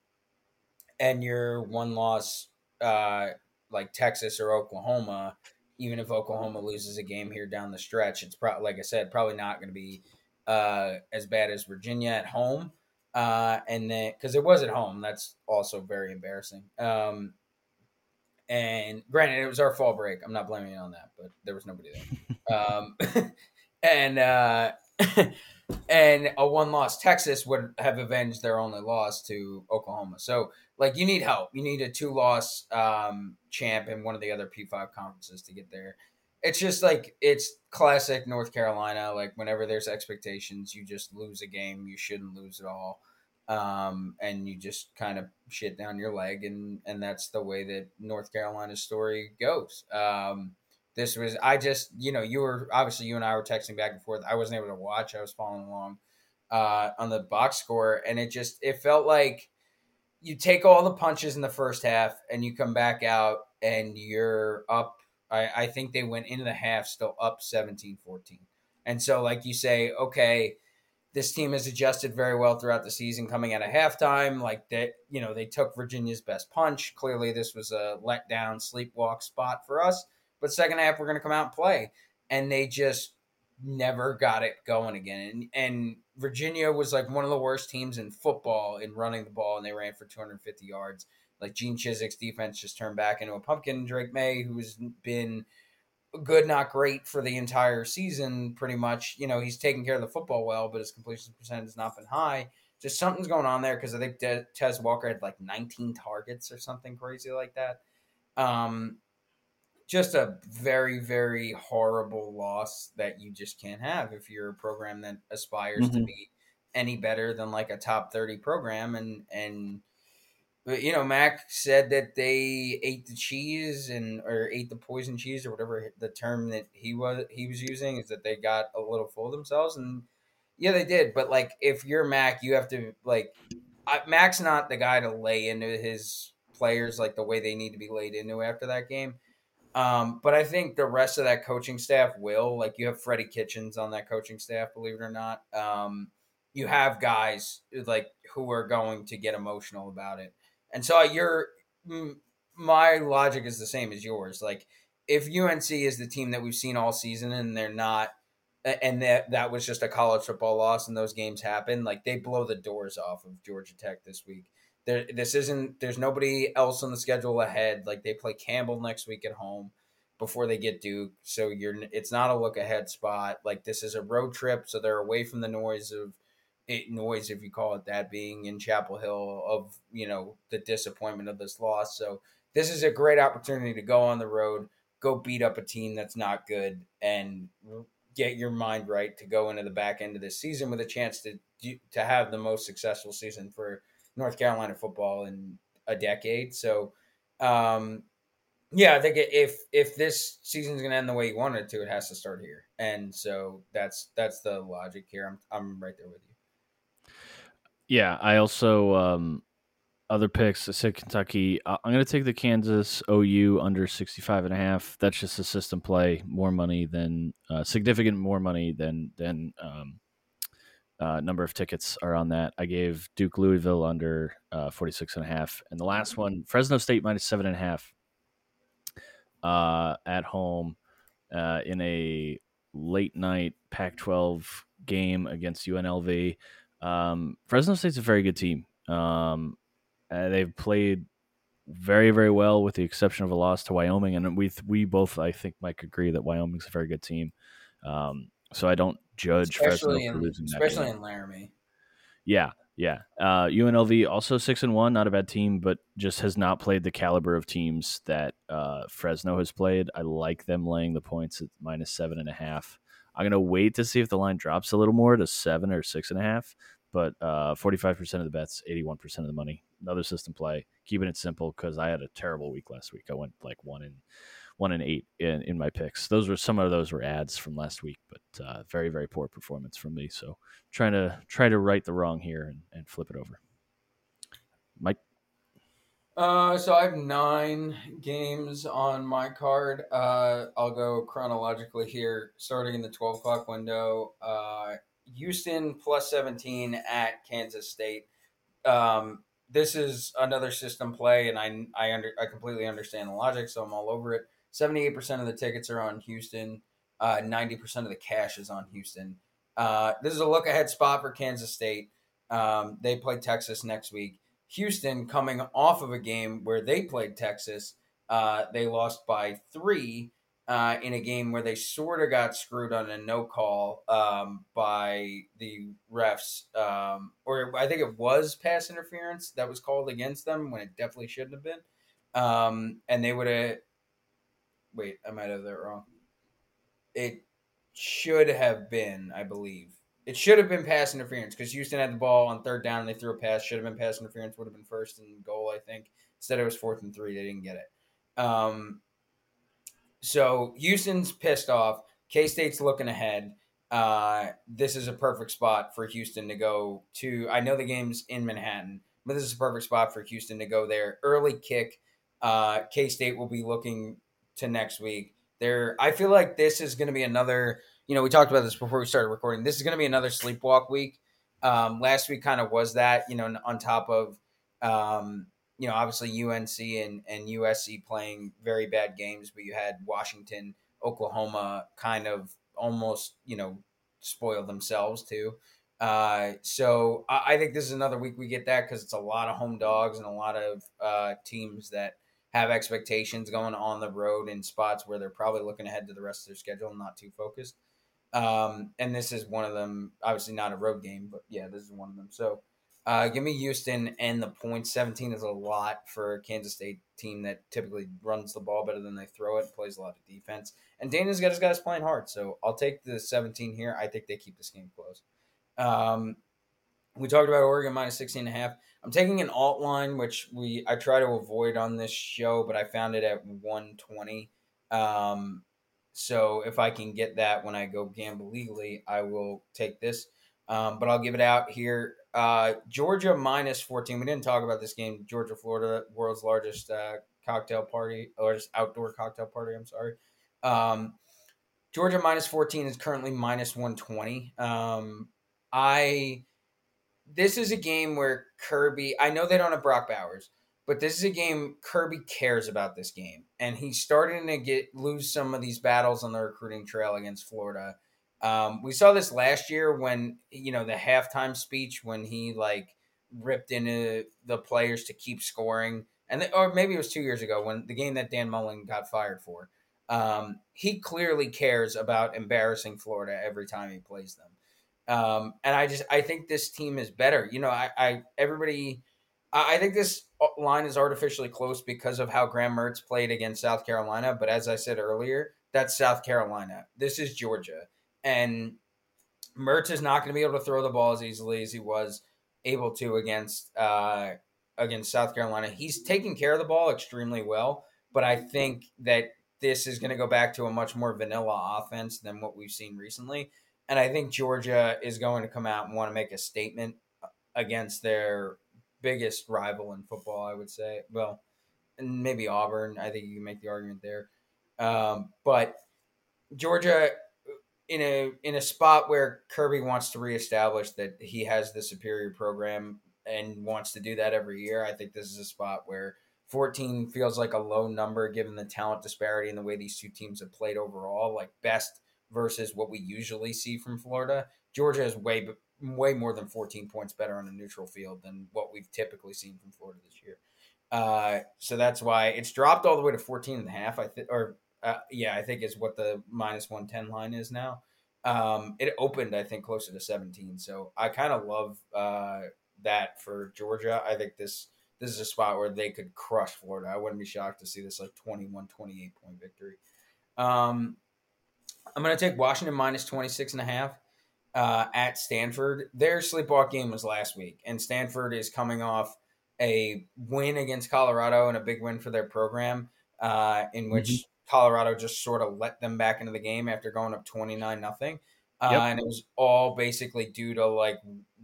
and your one loss uh, like Texas or Oklahoma, even if Oklahoma loses a game here down the stretch, it's probably like I said, probably not going to be uh, as bad as Virginia at home. Uh, and then because it was at home, that's also very embarrassing. Um, and granted, it was our fall break. I'm not blaming it on that, but there was nobody there. um, and uh, and a one loss Texas would have avenged their only loss to Oklahoma. So like you need help. You need a two loss um, champ in one of the other P five conferences to get there. It's just like it's classic North Carolina. Like whenever there's expectations, you just lose a game. You shouldn't lose at all. Um, and you just kind of shit down your leg, and and that's the way that North Carolina's story goes. Um, this was I just you know you were obviously you and I were texting back and forth. I wasn't able to watch. I was following along uh, on the box score, and it just it felt like you take all the punches in the first half, and you come back out and you're up. I, I think they went into the half still up 17-14. and so like you say, okay, this team has adjusted very well throughout the season coming out of halftime. Like that, you know, they took Virginia's best punch. Clearly, this was a letdown, sleepwalk spot for us. But second half, we're going to come out and play. And they just never got it going again. And, and Virginia was like one of the worst teams in football in running the ball, and they ran for 250 yards. Like Gene Chizik's defense just turned back into a pumpkin. Drake Maye, who's been good, not great for the entire season, pretty much. You know, he's taking care of the football well, but his completion percentage has not been high. Just something's going on there because I think De- Tez Walker had like 19 targets or something crazy like that. Um, just a very, very horrible loss that you just can't have if you're a program that aspires mm-hmm. to be any better than like a top 30 program and and but you know, Mack said that they ate the cheese and or ate the poison cheese or whatever the term that he was he was using is that they got a little full of themselves and yeah, they did. But like, if you're Mack, you have to like I, Mack's not the guy to lay into his players like the way they need to be laid into after that game. Um, but I think the rest of that coaching staff will. Like, you have Freddie Kitchens on that coaching staff, believe it or not. Um, you have guys like who are going to get emotional about it. And so your my logic is the same as yours. Like if UNC is the team that we've seen all season and they're not and that that was just a college football loss and those games happen, like they blow the doors off of Georgia Tech this week. There this isn't there's nobody else on the schedule ahead. Like they play Campbell next week at home before they get Duke. So you're it's not a look ahead spot. Like this is a road trip, so they're away from the noise of eh, noise, if you call it that, being in Chapel Hill of you know the disappointment of this loss. So this is a great opportunity to go on the road, go beat up a team that's not good, and get your mind right to go into the back end of this season with a chance to to have the most successful season for North Carolina football in a decade. So. Um, yeah, I think if if this season's gonna end the way you want it to, it has to start here, and so that's that's the logic here. I'm I'm right there with you.
Yeah, I also um, other picks. I said Kentucky. I'm going to take the Kansas OU under 65 and a half. That's just a system play. More money than uh, significant more money than than um, uh, number of tickets are on that. I gave Duke Louisville under uh, 46 and a half, and the last one Fresno State minus seven and a half uh, at home uh, in a late night Pac-12 game against UNLV. Um, Fresno State's a very good team. Um, uh, they've played very, very well, with the exception of a loss to Wyoming, and we we both, I think, Mike agree that Wyoming's a very good team. Um, so I don't judge
especially Fresno in, for losing that especially game. in Laramie.
Yeah, yeah. Uh, UNLV also six and one, not a bad team, but just has not played the caliber of teams that uh, Fresno has played. I like them laying the points at minus seven and a half. I'm gonna wait to see if the line drops a little more to seven or six and a half. But uh, 45% of the bets, 81% of the money. Another system play. Keeping it simple because I had a terrible week last week. I went like one in one and eight in, in my picks. Those were some of those were ads from last week, but uh, very very poor performance from me. So trying to try to right the wrong here and, and flip it over. Mike.
Uh, so I have nine games on my card. Uh, I'll go chronologically here, starting in the twelve o'clock window. Uh, Houston plus seventeen at Kansas State. Um, this is another system play, and I I under I completely understand the logic, so I'm all over it. Seventy eight percent of the tickets are on Houston. Uh, ninety percent of the cash is on Houston. Uh, this is a look ahead spot for Kansas State. Um, they play Texas next week. Houston coming off of a game where they played Texas. Uh, they lost by three uh, in a game where they sort of got screwed on a no call um, by the refs, um, or I think it was pass interference that was called against them when it definitely shouldn't have been. Um, and they would have. Wait, I might have that wrong. It should have been, I believe, it should have been pass interference because Houston had the ball on third down and they threw a pass. Should have been pass interference. Would have been first and goal, I think. Instead, it was fourth and three. They didn't get it. Um, so Houston's pissed off. K State's looking ahead. Uh, this is a perfect spot for Houston to go to. I know the game's in Manhattan, but this is a perfect spot for Houston to go there. Early kick. Uh, K State will be looking to next week. There, I feel like this is going to be another you know, we talked about this before we started recording. This is going to be another sleepwalk week. Um, last week kind of was that, you know, on top of, um, you know, obviously UNC and, and USC playing very bad games, but you had Washington, Oklahoma kind of almost, you know, spoil themselves too. Uh, so I, I, think this is another week we get that because it's a lot of home dogs and a lot of uh, teams that have expectations going on the road in spots where they're probably looking ahead to the rest of their schedule and not too focused. Um, and this is one of them. Obviously, not a road game, but yeah, this is one of them. So, uh, give me Houston and the points. Seventeen is a lot for a Kansas State team that typically runs the ball better than they throw it, plays a lot of defense. And Dana's got his guys playing hard, so I'll take the seventeen here. I think they keep this game close. Um, we talked about Oregon minus 16 and a half. I'm taking an alt line, which we I try to avoid on this show, but I found it at 120. Um, so if I can get that when I go gamble legally, I will take this. Um, but I'll give it out here. Uh, Georgia minus 14. We didn't talk about this game. Georgia, Florida, world's largest uh, cocktail party, just outdoor cocktail party. I'm sorry. Um, Georgia minus 14 is currently minus 120. Um, I this is a game where Kirby. I know they don't have Brock Bowers, but this is a game Kirby cares about this game, and he's starting to get lose some of these battles on the recruiting trail against Florida. Um, we saw this last year when you know the halftime speech when he like ripped into the players to keep scoring, and the, or maybe it was two years ago when the game that Dan Mullen got fired for. Um, he clearly cares about embarrassing Florida every time he plays them. Um, and I just I think this team is better. You know, I, I everybody I think this line is artificially close because of how Graham Mertz played against South Carolina. But as I said earlier, that's South Carolina. This is Georgia, and Mertz is not going to be able to throw the ball as easily as he was able to against uh, against South Carolina. He's taking care of the ball extremely well, but I think that this is going to go back to a much more vanilla offense than what we've seen recently. And I think Georgia is going to come out and want to make a statement against their biggest rival in football, I would say. Well, and maybe Auburn. I think you can make the argument there. Um, but Georgia in a in a spot where Kirby wants to reestablish that he has the superior program and wants to do that every year, I think this is a spot where 14 feels like a low number given the talent disparity and the way these two teams have played overall. Like best versus what we usually see from Florida. Georgia is way way more than 14 points better on a neutral field than what we've typically seen from Florida this year. Uh, so that's why it's dropped all the way to 14 and a half. I think, or uh, yeah, I think is what the minus 110 line is now. Um, it opened, I think, closer to 17. So I kind of love uh, that for Georgia. I think this this is a spot where they could crush Florida. I wouldn't be shocked to see this like 21, 28 point victory. Um, I'm going to take Washington minus 26 and a half uh, at Stanford. Their sleepwalk game was last week, and Stanford is coming off a win against Colorado and a big win for their program, uh, in which mm-hmm. Colorado just sort of let them back into the game after going up 29 nothing. Uh, yep. And it was all basically due to like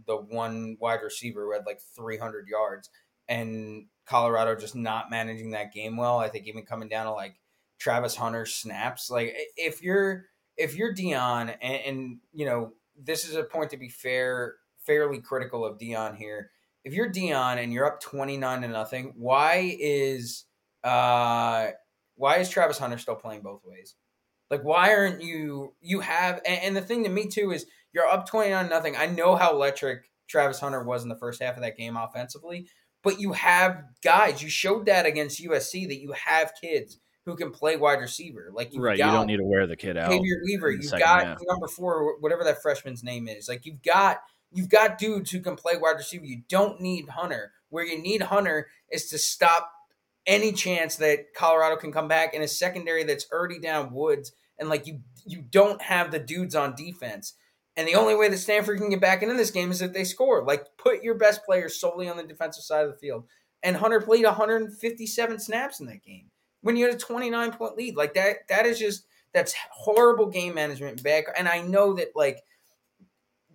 the one wide receiver who had like 300 yards and Colorado just not managing that game well. I think even coming down to like Travis Hunter snaps. Like if you're if you're Deion and, and, you know this is a point to be fair, fairly critical of Deion here. If you're Deion and you're up twenty nine to nothing, why is uh why is Travis Hunter still playing both ways? Like why aren't you you have and, and the thing to me too is you're up twenty nine nothing. I know how electric Travis Hunter was in the first half of that game offensively, but you have guys. You showed that against USC that you have kids who can play wide receiver. Like
you right, you don't need to wear the kid out.
Xavier Weaver, you've got half. number four, whatever that freshman's name is. Like you've got you've got dudes who can play wide receiver. You don't need Hunter. Where you need Hunter is to stop any chance that Colorado can come back in a secondary that's already down Woods, and like you you don't have the dudes on defense. And the only way that Stanford can get back into this game is if they score. Like put your best players solely on the defensive side of the field. And Hunter played 157 snaps in that game when you had a 29 point lead. Like that, that is just that's horrible game management back. And I know that like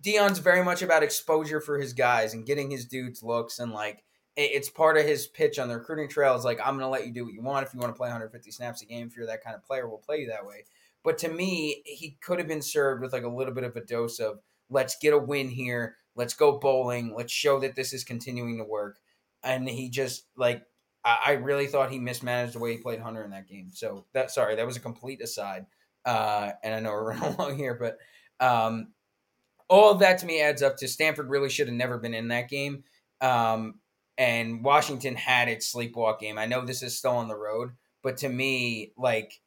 Deion's very much about exposure for his guys and getting his dudes looks and like it's part of his pitch on the recruiting trail. Is like I'm going to let you do what you want. If you want to play 150 snaps a game, if you're that kind of player, we'll play you that way. But to me, he could have been served with like a little bit of a dose of let's get a win here, let's go bowling, let's show that this is continuing to work. And he just like I, I really thought he mismanaged the way he played Hunter in that game. So that sorry, that was a complete aside. Uh, and I know we're running along here, but um, all of that to me adds up to Stanford really should have never been in that game. Um, and Washington had its sleepwalk game. I know this is still on the road, but to me, like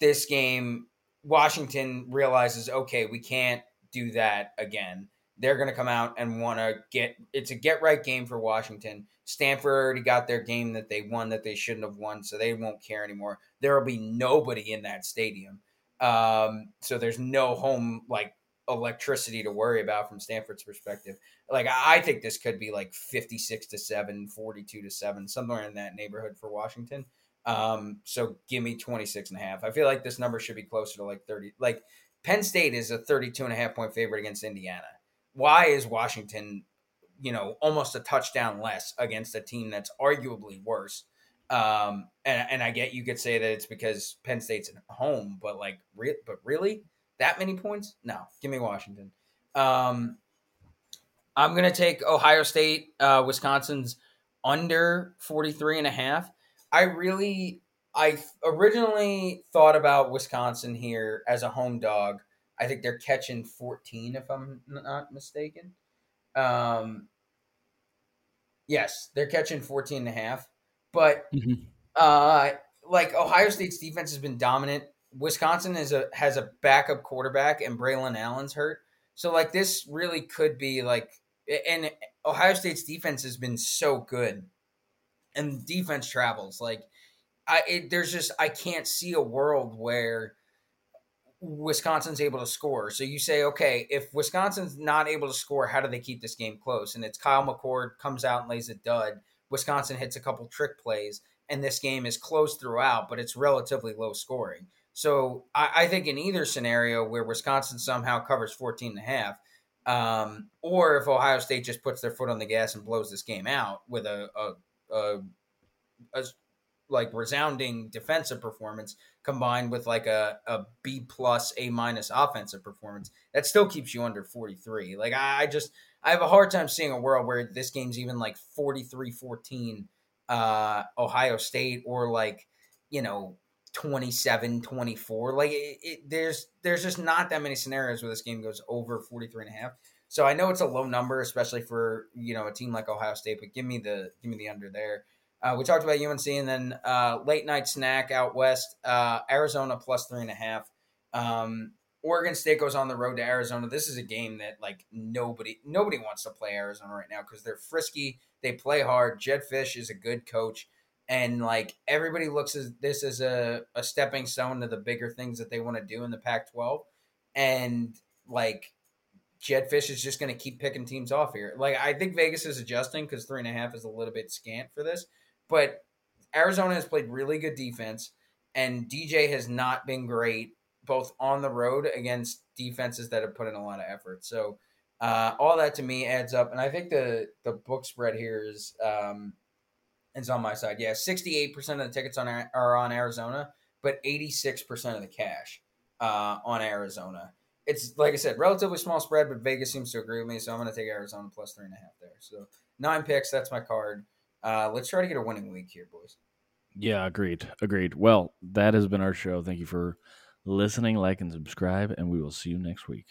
this game, Washington realizes, okay, we can't do that again. They're going to come out and want to get it's a get right game for Washington. Stanford already got their game that they won that they shouldn't have won, so they won't care anymore. There will be nobody in that stadium. Um, so there's no home like electricity to worry about from Stanford's perspective. Like I think this could be like 56 to 7, 42 to 7, somewhere in that neighborhood for Washington. Um, so give me 26 and a half. I feel like this number should be closer to like 30. Like Penn State is a 32 and a half point favorite against Indiana. Why is Washington, you know, almost a touchdown less against a team that's arguably worse? Um, and, and I get you could say that it's because Penn State's at home, but like, re- but really, that many points? No, give me Washington. Um, I'm to take Ohio State, uh, Wisconsin's under 43 and a half. I really, I originally thought about Wisconsin here as a home dog. I think they're catching 14, if I'm not mistaken. Um, yes, they're catching 14 and a half. But, mm-hmm. uh, like Ohio State's defense has been dominant Wisconsin is a has a backup quarterback and Braylon Allen's hurt. So like this really could be like and Ohio State's defense has been so good. And defense travels like I it, there's just I can't see a world where Wisconsin's able to score. So you say, okay, if Wisconsin's not able to score, how do they keep this game close? And it's Kyle McCord comes out and lays a dud. Wisconsin hits a couple trick plays, and this game is close throughout, but it's relatively low scoring. So I, I, think in either scenario where Wisconsin somehow covers 14 and a half, um, or if Ohio State just puts their foot on the gas and blows this game out with a, a, a, a like resounding defensive performance combined with like a, a B plus A minus offensive performance, that still keeps you under 43. Like I, I just I have a hard time seeing a world where this game's even like 43-14 uh, Ohio State or like, you know, 27 24 like it, it, there's there's just not that many scenarios where this game goes over 43 and a half. So i know it's a low number especially for you know a team like ohio state but give me the give me the under there uh, we talked about unc and then uh, late night snack out west uh, arizona plus three and a half. Um, oregon state goes on the road to arizona. This is a game that like nobody nobody wants to play arizona right now because they're frisky. They play hard. Jedd Fisch is a good coach. And like everybody looks at this as a, a stepping stone to the bigger things that they want to do in the Pac 12. And like Jedd Fisch is just going to keep picking teams off here. Like I think Vegas is adjusting because three and a half is a little bit scant for this, but Arizona has played really good defense, and DJ has not been great both on the road against defenses that have put in a lot of effort. So uh, all that to me adds up, and I think the the book spread here is um, it's on my side. Yeah, 68% of the tickets on are on Arizona, but 86% of the cash uh, on Arizona. It's like I said, relatively small spread, but Vegas seems to agree with me, so I'm going to take Arizona plus three and a half there. So nine picks, that's my card. Uh, let's try to get a winning week here, boys.
Yeah, agreed. Agreed. Well, that has been our show. Thank you for listening, like, and subscribe, and we will see you next week.